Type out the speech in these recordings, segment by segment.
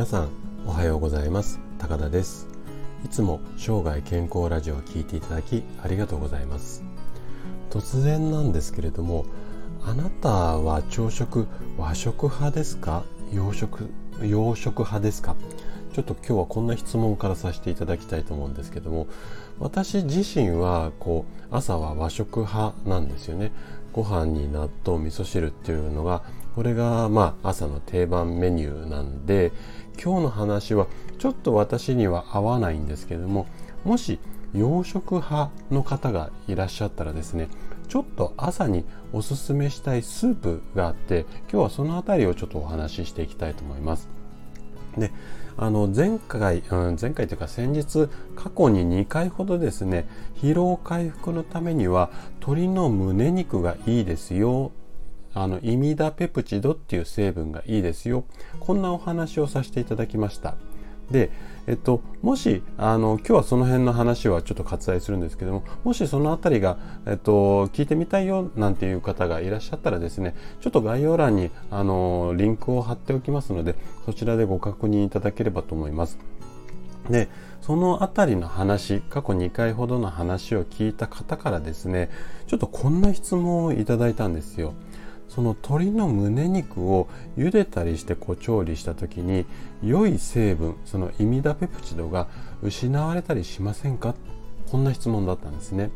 皆さんおはようございます。高田です。いつも生涯健康ラジオを聴いていただきありがとうございます。突然なんですけれどもあなたは朝食和食派ですか？洋食洋食派ですか？ちょっと今日はこんな質問からさせていただきたいと思うんですけども私自身はこう朝は和食派なんですよね。ご飯に納豆味噌汁っていうのがこれがまあ朝の定番メニューなんで今日の話はちょっと私には合わないんですけれどももし洋食派の方がいらっしゃったらですねちょっと朝におすすめしたいスープがあって今日はその辺りをちょっとお話ししていきたいと思います。であの前回、うん、前回というか先日過去に2回ほどですね疲労回復のためには鶏の胸肉がいいですよあのイミダペプチドっていう成分がいいですよこんなお話をさせていただきましたで、えっと、もしあの今日はその辺の話はちょっと割愛するんですけどももしその辺りが、えっと、聞いてみたいよなんていう方がいらっしゃったらですねちょっと概要欄にあのリンクを貼っておきますのでそちらでご確認いただければと思います。でその辺りの話過去2回ほどの話を聞いた方からですねちょっとこんな質問をいただいたんですよ。その鶏の胸肉を茹でたりしてこう調理した時に良い成分そのイミダペプチドが失われたりしませんか？こんな質問だったんですね。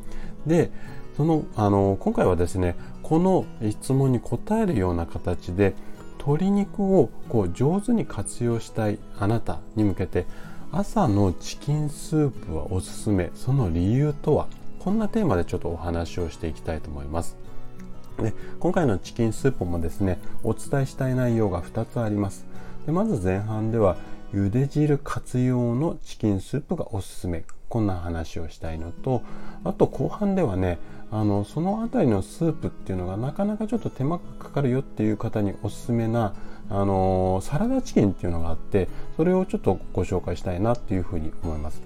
でそのあの今回はですねこの質問に答えるような形で鶏肉をこう上手に活用したいあなたに向けて朝のチキンスープはおすすめその理由とは？こんなテーマでちょっとお話をしていきたいと思います。で今回のチキンスープもですねお伝えしたい内容が2つありますでまず前半では茹で汁活用のチキンスープがおすすめこんな話をしたいのとあと後半ではねあのその辺りのスープっていうのがなかなかちょっと手間がかかるよっていう方におすすめなあのサラダチキンっていうのがあってそれをちょっとご紹介したいなっていうふうに思います。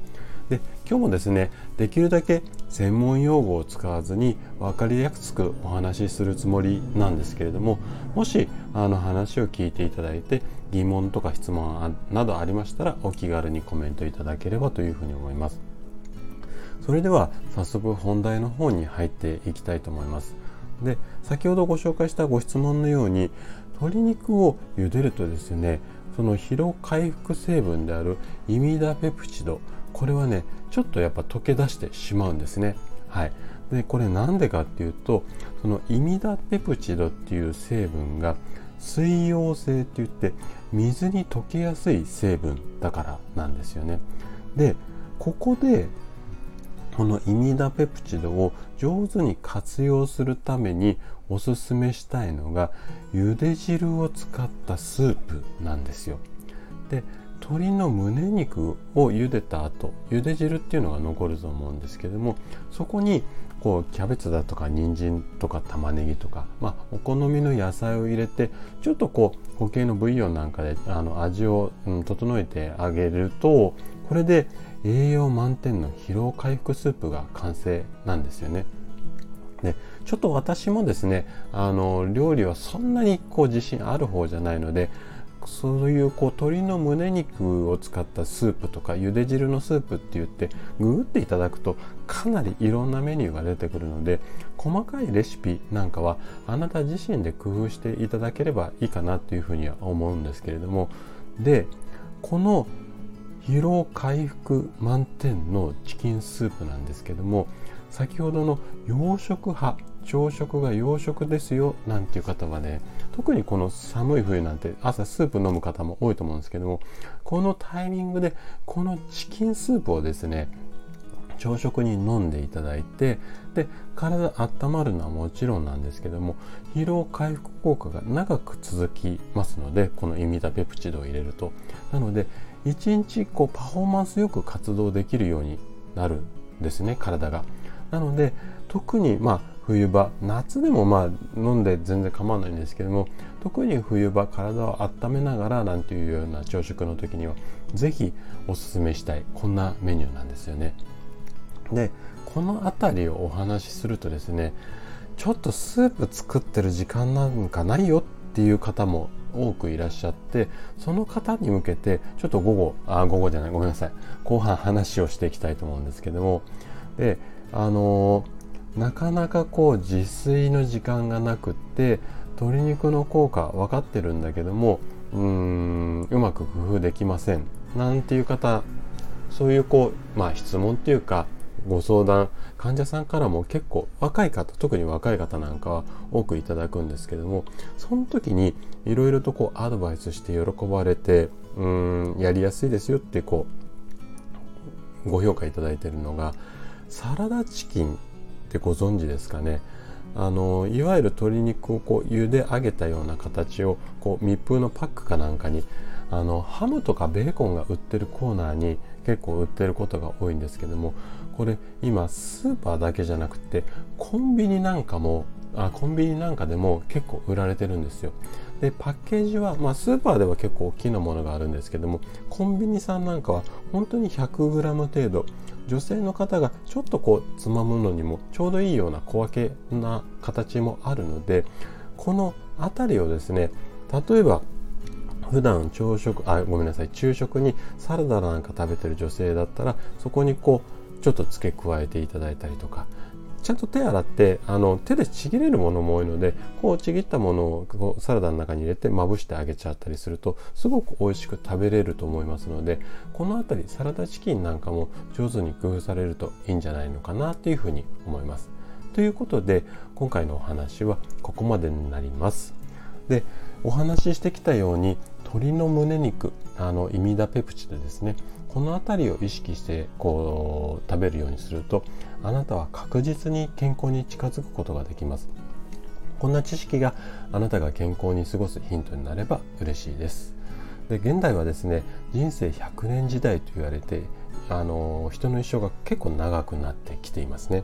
で今日もですねできるだけ専門用語を使わずに分かりやすくお話しするつもりなんですけれどももしあの話を聞いていただいて疑問とか質問などありましたらお気軽にコメントいただければというふうに思います。それでは早速本題の方に入っていきたいと思います。で先ほどご紹介したご質問のように鶏肉を茹でるとですねその疲労回復成分であるイミダペプチドこれはねちょっとやっぱ溶け出してしまうんですね。はい、でこれなんでかっていうとそのイミダペプチドっていう成分が水溶性って言って水に溶けやすい成分だからなんですよね。でここでこのイミダペプチドを上手に活用するためにおすすめしたいのが茹で汁を使ったスープなんですよ。で鶏の胸肉を茹でた後茹で汁っていうのが残ると思うんですけどもそこにこうキャベツだとか人参とか玉ねぎとか、まあ、お好みの野菜を入れてちょっとこう固形のブイヨンなんかであの味を、うん、整えてあげるとこれで栄養満点の疲労回復スープが完成なんですよね。でちょっと私もですねあの料理はそんなにこう自信ある方じゃないのでそういうこう鶏の胸肉を使ったスープとか茹で汁のスープって言ってググっていただくとかなりいろんなメニューが出てくるので細かいレシピなんかはあなた自身で工夫していただければいいかなというふうには思うんですけれどもでこの疲労回復満点のチキンスープなんですけども先ほどの洋食派朝食が洋食ですよなんていう方はね特にこの寒い冬なんて朝スープ飲む方も多いと思うんですけどもこのタイミングでこのチキンスープをですね朝食に飲んでいただいてで体温まるのはもちろんなんですけども疲労回復効果が長く続きますのでこのイミダペプチドを入れると。なので一日こうパフォーマンスよく活動できるようになるんですね体が。なので特にまあ冬場。夏でもまあ飲んで全然構わないんですけども特に冬場体を温めながらなんていうような朝食の時には是非おすすめしたい。こんなメニューなんですよね。でこの辺りをお話しするとですねちょっとスープ作ってる時間なんかないよっていう方も多くいらっしゃってその方に向けてちょっと午後あ午後じゃないごめんなさい。後半話をしていきたいと思うんですけども。であのー、なかなかこう自炊の時間がなくって鶏肉の効果分かってるんだけどもうんうまく工夫できません。なんていう方そういうこうまあ質問っていうかご相談患者さんからも結構若い方特に若い方なんかは多くいただくんですけどもその時にいろいろとこうアドバイスして喜ばれてうんやりやすいですよってこうご評価いただいてるのがサラダチキンってご存知ですかね。あのいわゆる鶏肉をこう茹で上げたような形をこう密封のパックかなんかにあのハムとかベーコンが売ってるコーナーに結構売ってることが多いんですけどもこれ今スーパーだけじゃなくてコンビニなんかもあコンビニなんかでも結構売られてるんですよ。でパッケージは、まあ、スーパーでは結構大きなものがあるんですけどもコンビニさんなんかは本当に 100g 程度女性の方がちょっとこうつまむのにもちょうどいいような小分けな形もあるのでこの辺りをですね例えば普段朝食あごめんなさい昼食にサラダなんか食べてる女性だったらそこにこうちょっと付け加えていただいたりとかちゃんと手洗ってあの手でちぎれるものも多いのでこうちぎったものをこうサラダの中に入れてまぶしてあげちゃったりするとすごく美味しく食べれると思いますのでこの辺りサラダチキンなんかも上手に工夫されるといいんじゃないのかなっていうふうに思います。ということで今回のお話はここまでになります。でお話ししてきたように鶏の胸肉あのイミダペプチドですねこの辺りを意識してこう食べるようにするとあなたは確実に健康に近づくことができます。こんな知識があなたが健康に過ごすヒントになれば嬉しいです。で現代はですね人生100年時代と言われてあの人の一生が結構長くなってきていますね。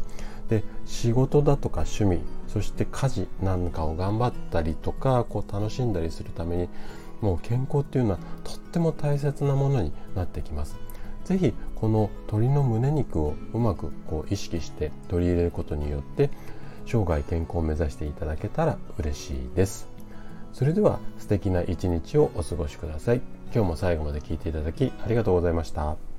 で仕事だとか趣味そして家事なんかを頑張ったりとかこう楽しんだりするためにもう健康っていうのはとっても大切なものになってきます。是非この鶏の胸肉をうまくこう意識して取り入れることによって生涯健康を目指していただけたら嬉しいです。それでは素敵な一日をお過ごしください。今日も最後まで聞いていただきありがとうございました。